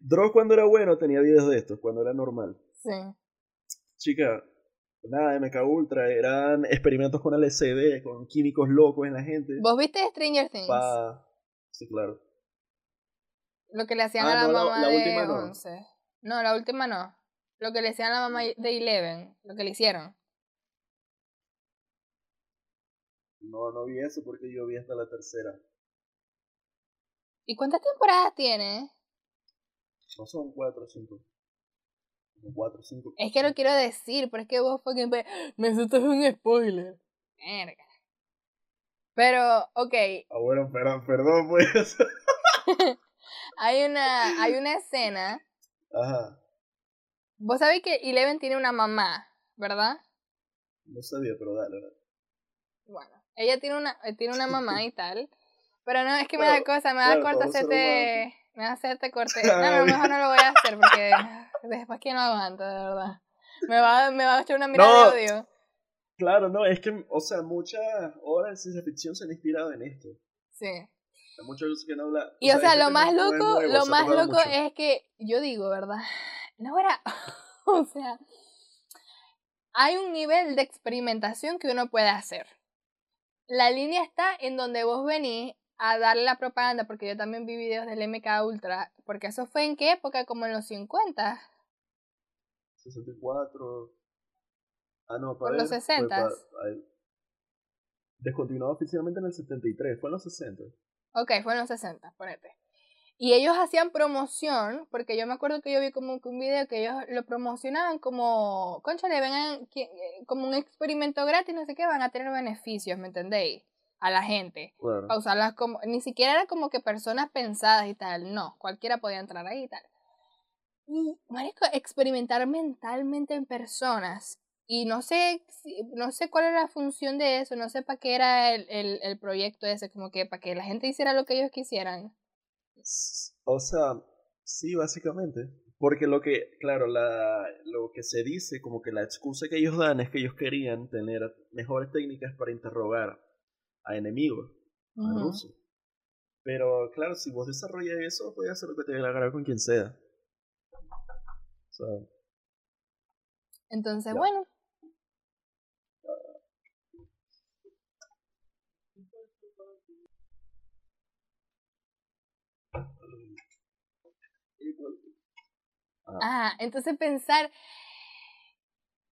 Dross cuando era bueno tenía videos de estos, cuando era normal. Sí. Chica, nada, MK Ultra, eran experimentos con LSD, con químicos locos en la gente. ¿Vos viste Stranger Things? Pa... Sí, claro. Lo que le hacían Ah, a la no, la- mamá la de última no. 11. No, la última no. Lo que le hacían a la mamá de Eleven. Lo que le hicieron. No, no vi eso porque yo vi hasta la tercera. ¿Y cuántas temporadas tiene? No son cuatro o cinco. Como cuatro o cinco. Es que lo quiero decir, pero es que vos fucking... Me asustas un spoiler. Verga. Pero, ok, Ah, bueno, perdón, perdón, pues. hay una, hay una escena. Ajá. Vos sabés que Eleven tiene una mamá, ¿verdad? No sabía, pero dale. Bueno, ella tiene una, eh, tiene una mamá y tal. Pero no, es que me da cosa, me da claro, corte hacerte. Me da hacerte corte. No, no, mejor no lo voy a hacer porque después que no aguanto, de verdad. Me va, me va a echar una mirada No. de odio. Claro, no, es que, o sea, muchas obras de ciencia ficción se han inspirado en esto. Sí. Que no habla. Y o sea, lo más loco, lo más loco mucho. es que yo digo, ¿verdad? No era, o sea, hay un nivel de experimentación que uno puede hacer. La línea está en donde vos venís a darle la propaganda, porque yo también vi videos del MK Ultra, porque eso fue en qué época, como en los 50, 64. Ah, no, Por para los ver, fue 60s. pa- ay. Descontinuado oficialmente en el 73, fue en los 60. Ok, fue en los 60, ponete. Y ellos hacían promoción, porque yo me acuerdo que yo vi como un video que ellos lo promocionaban como, concha, le vengan eh, como un experimento gratis, no sé qué, van a tener beneficios, ¿me entendéis? A la gente. Claro. Para usarlas como, ni siquiera era como que personas pensadas y tal, no, cualquiera podía entrar ahí y tal. Y, marico, experimentar mentalmente en personas. Y no sé, no sé cuál era la función de eso, no sé para qué era el, el, el proyecto ese, como que para que la gente hiciera lo que ellos quisieran. O sea, sí, básicamente. Porque lo que, claro, la, lo que se dice, como que la excusa que ellos dan es que ellos querían tener mejores técnicas para interrogar a enemigos, a Ujú. rusos. Pero claro, si vos desarrollas eso, puedes hacer lo que te dé la gana con quien sea. O sea, Entonces, Ya. bueno. Ah, entonces pensar.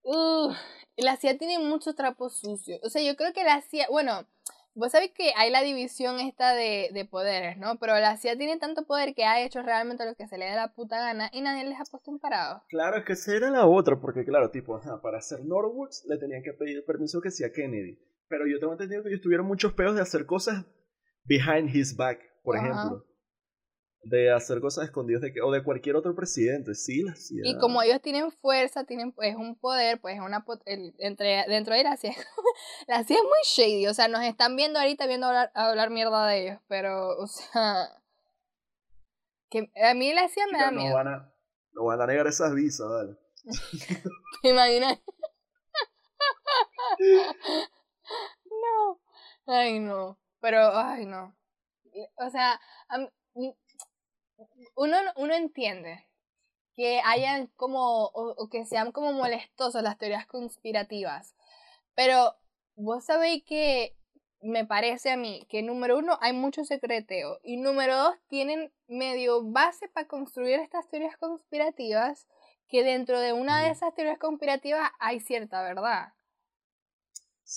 Uh, la CIA tiene mucho trapo sucio. O sea, yo creo que la CIA. Bueno, vos sabés que hay la división esta de, de, poderes, ¿no? Pero la CIA tiene tanto poder que ha hecho realmente lo que se le da la puta gana y nadie les ha puesto un parado. Claro, es que esa era la otra, porque claro, tipo, para hacer Norwoods le tenían que pedir permiso que sea Kennedy. Pero yo tengo entendido que ellos tuvieron muchos pedos de hacer cosas behind his back, por ejemplo de hacer cosas escondidas de que, o de cualquier otro presidente, sí, la CIA. Y como ellos tienen fuerza, tienen pues un poder, pues una entre dentro de la CIA, la CIA es muy shady, o sea, nos están viendo ahorita viendo hablar, hablar mierda de ellos, pero, o sea, que a mí la CIA me da no miedo. Van a, no van a negar esas visas, ¿vale? ¿Te imaginas? no, ay no, pero, ay no. O sea, uno, uno entiende que hayan como, o, que sean como molestosas las teorías conspirativas, pero vos sabéis que me parece a mí que número uno hay mucho secreteo. Y número dos tienen medio base para construir estas teorías conspirativas que dentro de una de esas teorías conspirativas hay cierta verdad.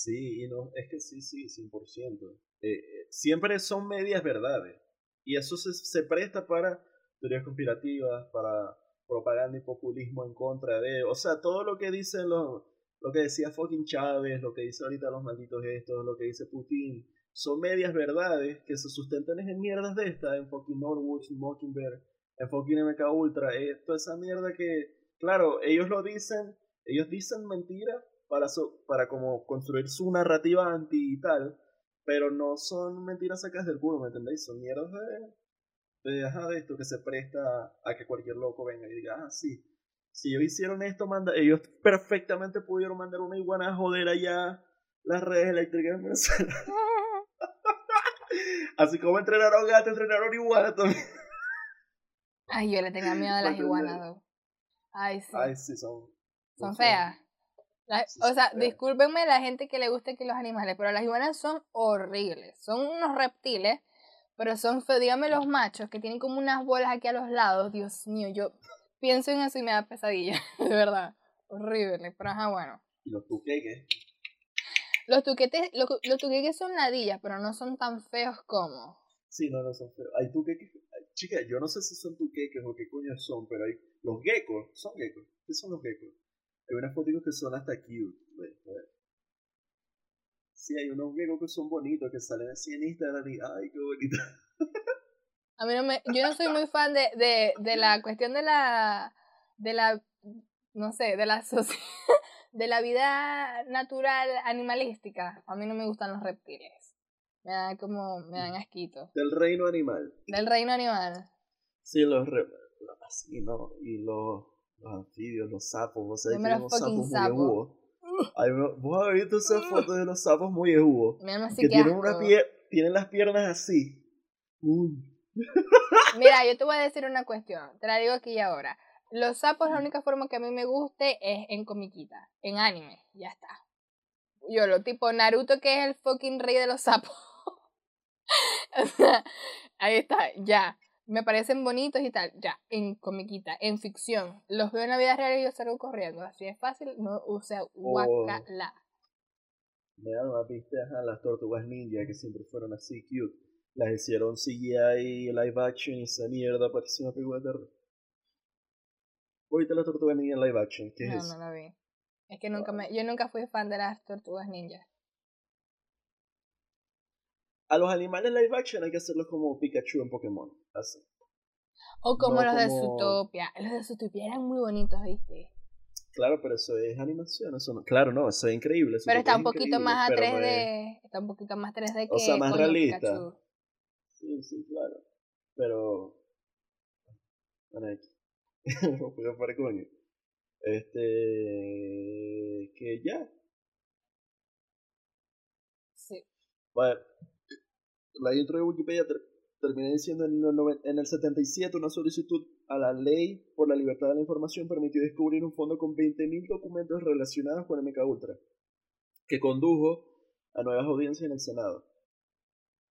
Sí, no, es que sí, sí, 100%. Eh, eh, siempre son medias verdades. Y eso se, se presta para teorías conspirativas, para propaganda y populismo en contra de... O sea, todo lo que dicen los... Lo que decía fucking Chávez, lo que dice ahorita los malditos estos, lo que dice Putin, son medias verdades que se sustentan en mierdas de esta, en fucking Norwoods, Mockingbird, en fucking MK Ultra, toda esa mierda que, claro, ellos lo dicen, ellos dicen mentiras para, para como construir su narrativa anti y tal, pero no son mentiras sacas del culo, ¿me entendéis? Son mierdas de, de, de esto que se presta a que cualquier loco venga y diga, ah, sí, si ellos hicieron esto, manda, ellos perfectamente pudieron mandar una iguana a joder allá las redes eléctricas en Venezuela. Así como entrenaron gato, entrenaron iguana también. Ay, yo le tengo miedo a las iguanas, Ay, sí. Ay, sí, son. Son feas o sea, discúlpenme la gente que le guste que los animales, pero las iguanas son horribles. Son unos reptiles, pero son feos. Dígame los machos que tienen como unas bolas aquí a los lados. Dios mío, yo pienso en eso y me da pesadilla, de verdad. Horrible, pero ajá, bueno. ¿Y los tuqueques? Los tuquetes, los, los tuqueques son ladillas, pero no son tan feos como. Sí, no, no son feos. Hay tuqueques. Chica, yo no sé si son tuqueques o qué coño son, pero hay. Los geckos, son geckos. ¿Qué son los geckos? Hay unas fotos que son hasta cute. Sí, hay unos geckos que son bonitos, que salen así en Instagram y ¡ay, qué bonito! A mí no me, yo no soy muy fan de, de, de la cuestión de la, de la, no sé, de la de la vida natural animalística. A mí no me gustan los reptiles. Me dan como, me dan asquito. Del reino animal. Del reino animal. Sí, los reptiles. ¿no? Y los los anfibios, los sapos, vos sabés que los sapos muy ehuos. vos habéis visto esas fotos de los sapos muy ehuos. Que tienen, una tienen las piernas así. Uy. Mira, yo te voy a decir una cuestión. Te la digo aquí y ahora. Los sapos, la única forma que a mí me guste es en comiquita, en anime. Ya está. Yo lo tipo Naruto, que es el fucking rey de los sapos. o sea, ahí está, ya me parecen bonitos y tal, ya, en comiquita, en ficción. Los veo en la vida real y yo salgo corriendo. Así es fácil, no use guacala. Me dan viste a las tortugas ninja que siempre fueron así cute. Las hicieron CGI live action y esa mierda parecía una película de. Ahorita las tortugas ninja live action, ¿qué no, es? No, no la vi. Es que nunca me, yo nunca fui fan de las tortugas ninja. A los animales live action hay que hacerlos como Pikachu en Pokémon. Así. O como los de Zootopia. Los de Zootopia eran muy bonitos, ¿viste? Claro, pero eso es animación, eso no. Claro, no, eso es increíble. pero está un poquito más a 3D. Está un poquito más 3D que. O sea, más realista. Sí, sí, claro. Pero. Bueno, aquí. parar coño. Este. Que ya. Sí. Bueno, la intro de Wikipedia terminé diciendo en el, en el 77 una solicitud a la ley por la libertad de la información permitió descubrir un fondo con 20.000 documentos relacionados con MK Ultra, que condujo a nuevas audiencias en el Senado.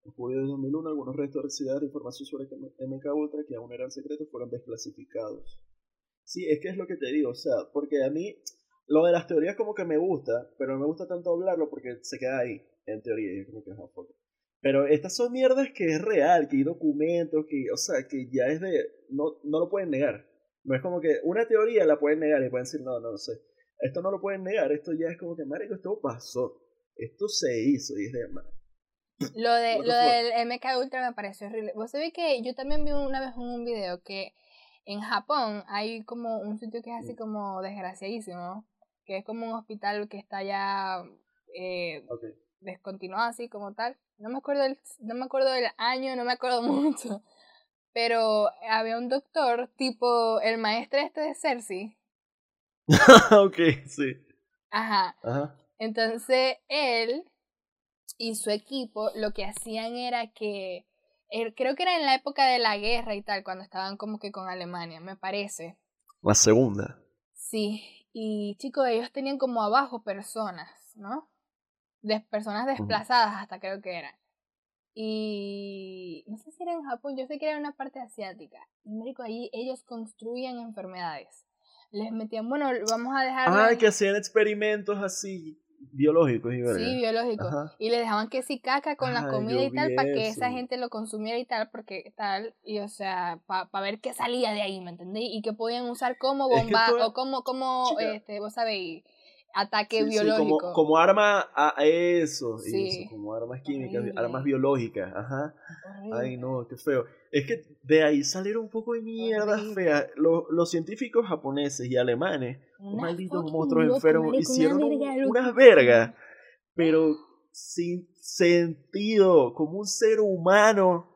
En julio de 2001, algunos restos de información sobre MK Ultra que aún eran secretos fueron desclasificados. Sí, es que es lo que te digo, o sea, porque a mí lo de las teorías como que me gusta, pero no me gusta tanto hablarlo porque se queda ahí En teoría, yo como que Pero estas son mierdas que es real, que hay documentos, que, o sea, que ya es de. No, no lo pueden negar. No es como que una teoría la pueden negar y pueden decir, no, no, no sé. Esto no lo pueden negar, esto ya es como que, marico, esto pasó. Esto se hizo y es de, lo, de, lo del MK Ultra me pareció horrible. Vos sabés que yo también vi una vez un video que en Japón hay como un sitio que es así como desgraciadísimo, que es como un hospital que está ya eh, descontinuado así como tal. No me acuerdo del, no me acuerdo del año, no me acuerdo mucho. Pero había un doctor tipo el maestro este de Cersei. ok, sí. Ajá. Ajá. Entonces él y su equipo lo que hacían era que, er, creo que era en la época de la guerra y tal, cuando estaban como que con Alemania, me parece. La segunda. Sí, y chicos, ellos tenían como abajo personas, ¿no? De personas desplazadas hasta creo que eran. Y no sé si era en Japón, yo sé que era en una parte asiática. Y médico, allí ellos construían enfermedades. Les metían, bueno, vamos a dejar. Ah, que hacían experimentos así biológicos y Sí, biológicos. Y le dejaban que si caca con la comida y tal para que esa gente lo consumiera y tal, porque tal, y o sea, para ver qué salía de ahí, ¿me entendéis? Y que podían usar como bomba o como, como este, vos sabéis, ataque biológico. como, arma a eso, como armas químicas, armas biológicas, ajá. Ay, no, qué feo. Es que de ahí salieron un poco de mierda fea. Los, los científicos japoneses y alemanes, malditos monstruos enfermos, hicieron unas vergas, pero sin sentido, como un ser humano.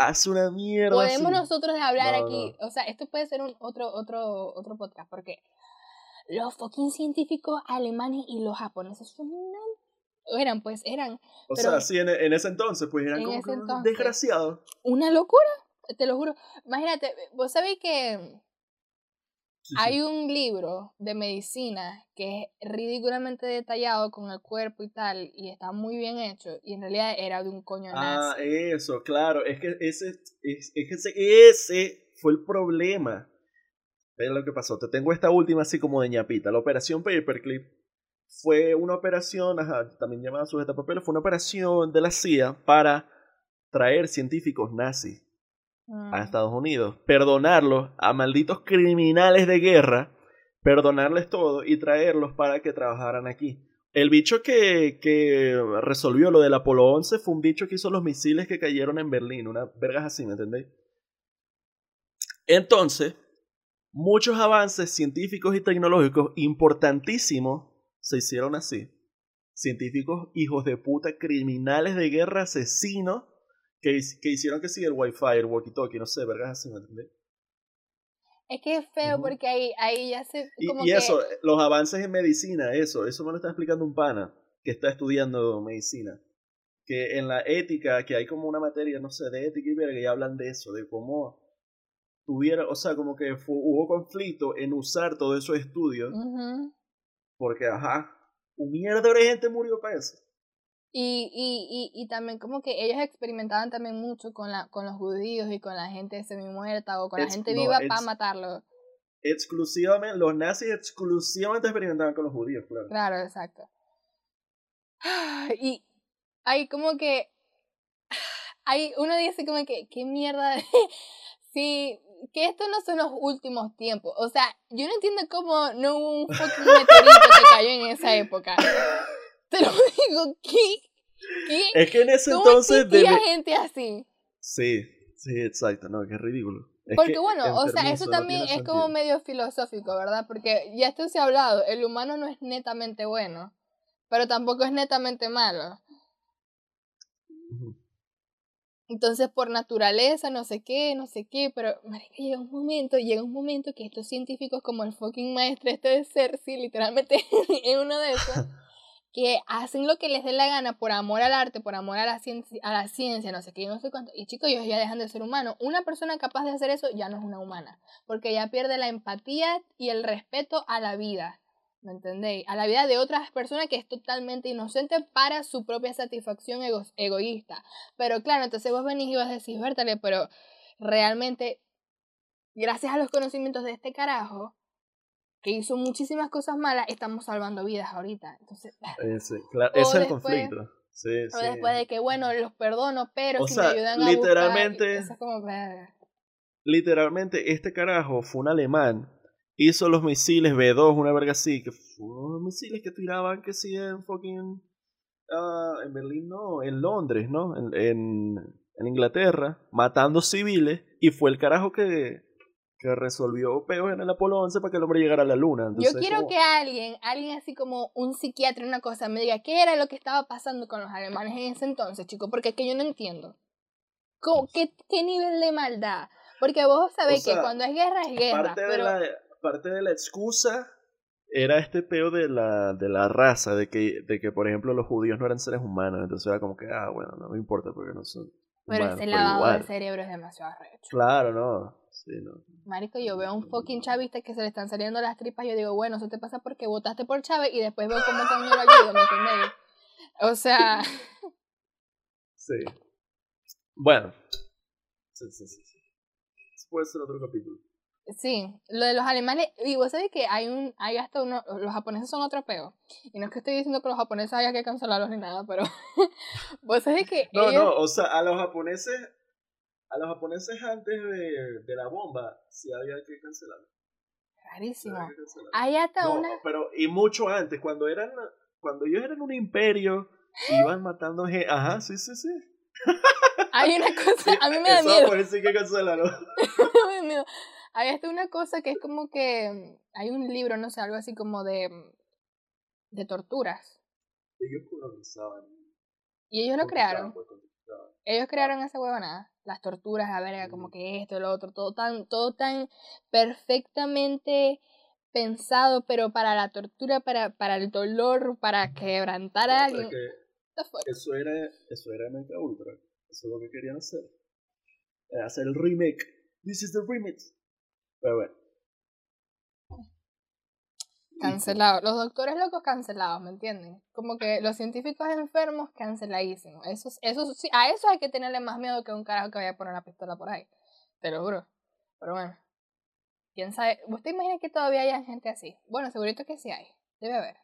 hace una mierda. Podemos nosotros hablar aquí, o sea, esto puede ser un otro, otro, otro podcast, porque los fucking científicos alemanes y los japoneses una... Eran, pues, eran... O sea, sí, en, en, ese entonces, pues, eran como desgraciados. Una locura, te lo juro. Imagínate, vos sabéis que hay un libro de medicina que es ridículamente detallado con el cuerpo y tal, y está muy bien hecho, y en realidad era de un coño Ah, eso, claro, es que ese, es, es que ese, ese fue el problema es lo que pasó. Te tengo esta última así como de ñapita. La operación Paperclip fue una operación, ajá, también llamada sujeta papel, fue una operación de la CIA para traer científicos nazis a mm. Estados Unidos, perdonarlos a malditos criminales de guerra, perdonarles todo y traerlos para que trabajaran aquí. El bicho que, que resolvió lo del Apolo 11 fue un bicho que hizo los misiles que cayeron en Berlín, una vergas así, ¿me entendéis? Entonces, muchos avances científicos y tecnológicos importantísimos se hicieron así. Científicos hijos de puta, criminales de guerra, asesinos, que, que hicieron que siga el wifi, el walkie-talkie, no sé, vergas así, ¿me entiendes? Es que es feo porque ahí, ahí ya se... y, eso, los avances en medicina, eso, eso me lo está explicando un pana que está estudiando medicina. Que en la ética, que hay como una materia, no sé, de ética y verga, y hablan de eso, de cómo tuviera, o sea, como que hubo conflicto en usar todos esos estudios. Porque, ajá, un mierda de gente murió para eso. Y, y, y, y también como que ellos experimentaban también mucho con, la, con los judíos y con la gente semi muerta o con la gente viva para matarlo. Exclusivamente, los nazis exclusivamente experimentaban con los judíos, claro. Claro, exacto. Y hay como que... Hay, uno dice como que, ¿qué mierda? De, sí, que esto no son los últimos tiempos. O sea, yo no entiendo cómo no hubo un fucking meteorito que cayó en esa época. Te lo digo, ¿qué? ¿Qué? Es que en ese ¿Cómo entonces. Debe... gente así? Sí, sí, exacto, no, que es ridículo. Porque bueno, o sea, eso también es como medio filosófico, ¿verdad? Porque ya esto se ha hablado, el humano no es netamente bueno, pero tampoco es netamente malo. Entonces, por naturaleza, no sé qué, no sé qué, pero llega un momento, llega un momento que estos científicos como el fucking maestro este de Cersei, literalmente es uno de esos, que hacen lo que les dé la gana por amor al arte, por amor a la ciencia, a la ciencia, no sé qué, no sé cuánto. Y chicos, ellos ya dejan de ser humanos. Una persona capaz de hacer eso ya no es una humana, porque ya pierde la empatía y el respeto a la vida. ¿Me entendéis? A la vida de otras personas que es totalmente inocente para su propia satisfacción egoísta. Pero claro, entonces vos venís y vas a decir, Bertale, pero realmente, gracias a los conocimientos de este carajo, que hizo muchísimas cosas malas, estamos salvando vidas ahorita. Entonces, ese, claro, es el conflicto. Sí, O sí. después de que, bueno, los perdono, pero O si sea, me ayudan a literalmente- buscar, eso es como, verga. Literalmente, este carajo fue un alemán. Hizo los misiles B2, una verga así, que fueron misiles que tiraban que sí en fucking. ah, en Berlín, no, en Londres, ¿no? En, en, en Inglaterra, matando civiles. Y fue el carajo que, que resolvió peos en el Apolo 11 para que el hombre llegara a la luna. Yo quiero que alguien, alguien así como un psiquiatra, una cosa, me diga qué era lo que estaba pasando con los alemanes en ese entonces, chicos, porque es que yo no entiendo. ¿Cómo- qué, ¿Qué nivel de maldad? Porque vos sabés sea, que cuando es guerra es guerra, parte, pero de la, parte de la excusa era este peo de la, de la raza, de que, de que, por ejemplo, los judíos no eran seres humanos. Entonces era como que, ah, bueno, no me importa porque no son. pero humanos, ese lavado igual. de cerebro es demasiado arrecho. Claro, no. Sí, no. Marico, yo veo a un fucking chavista que se le están saliendo las tripas y yo digo, bueno, eso te pasa porque votaste por Chávez y después veo cómo coño lo ayudo, ¿me entendéis? O sea, Sí. Bueno. Sí, sí, sí. puede ser otro capítulo. Sí, lo de los alemanes, y vos sabés que hay un, hay hasta uno, los japoneses son otro peo. Y no es que estoy diciendo que los japoneses haya que cancelarlos ni nada, pero vos sabés que No, ellos, no, o sea, a los japoneses. A los japoneses antes de, de la bomba, sí había que cancelar. Sí rarísimo. había que cancelar. Hay hasta No, una, pero y mucho antes, cuando eran cuando ellos eran un imperio, iban matando gente. Ajá, sí, sí, sí. hay una cosa, a mí me da Eso miedo. por eso hay que cancelarlo. Me da miedo. Hay hasta una cosa que es como que mm, hay un libro, no sé, algo así como de, mm, de torturas. Ellos colonizaban. Y ellos lo crearon. Ellos crearon esa huevonada. Las torturas, la verga, como que esto, lo otro, todo tan, todo tan perfectamente pensado, pero para la tortura, para, para el dolor, para quebrantar a alguien. eso era, eso era MK Ultra. Eso es lo que querían hacer. Hacer el remake. This is the remix. Pero bueno. Cancelado. Los doctores locos cancelados, ¿me entienden? Como que los científicos enfermos canceladísimos. Eso, eso, sí, a eso hay que tenerle más miedo que a un carajo que vaya a poner una pistola por ahí. Te lo juro. Pero bueno. ¿Quién sabe? ¿Usted imagina que todavía haya gente así? Bueno, segurito que sí hay. Debe haber.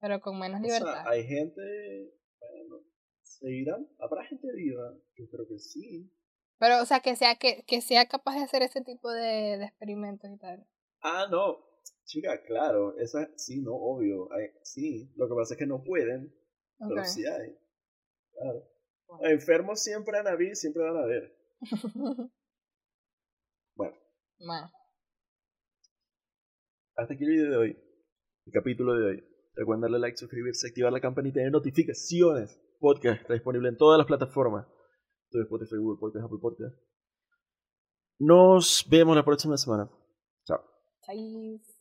Pero con menos O libertad. sea, hay gente. Bueno, ¿seguirán? ¿Habrá gente viva? Yo creo que sí. Pero, o sea, que sea, que, que sea capaz de hacer ese tipo de, de experimentos y tal. Ah, no. Chica, claro. Esa, sí, no, obvio. Hay, sí. Lo que pasa es que no pueden. Pero sí hay. Claro. Bueno. Enfermos siempre van a haber, siempre van a haber. Bueno, bueno, hasta aquí el video de hoy. El capítulo de hoy. Recuerden darle like, suscribirse, activar la campanita de notificaciones. Podcast está disponible en todas las plataformas. Todo Spotify, Google Podcast, Apple Podcast. Nos vemos la próxima semana. Chao. chais.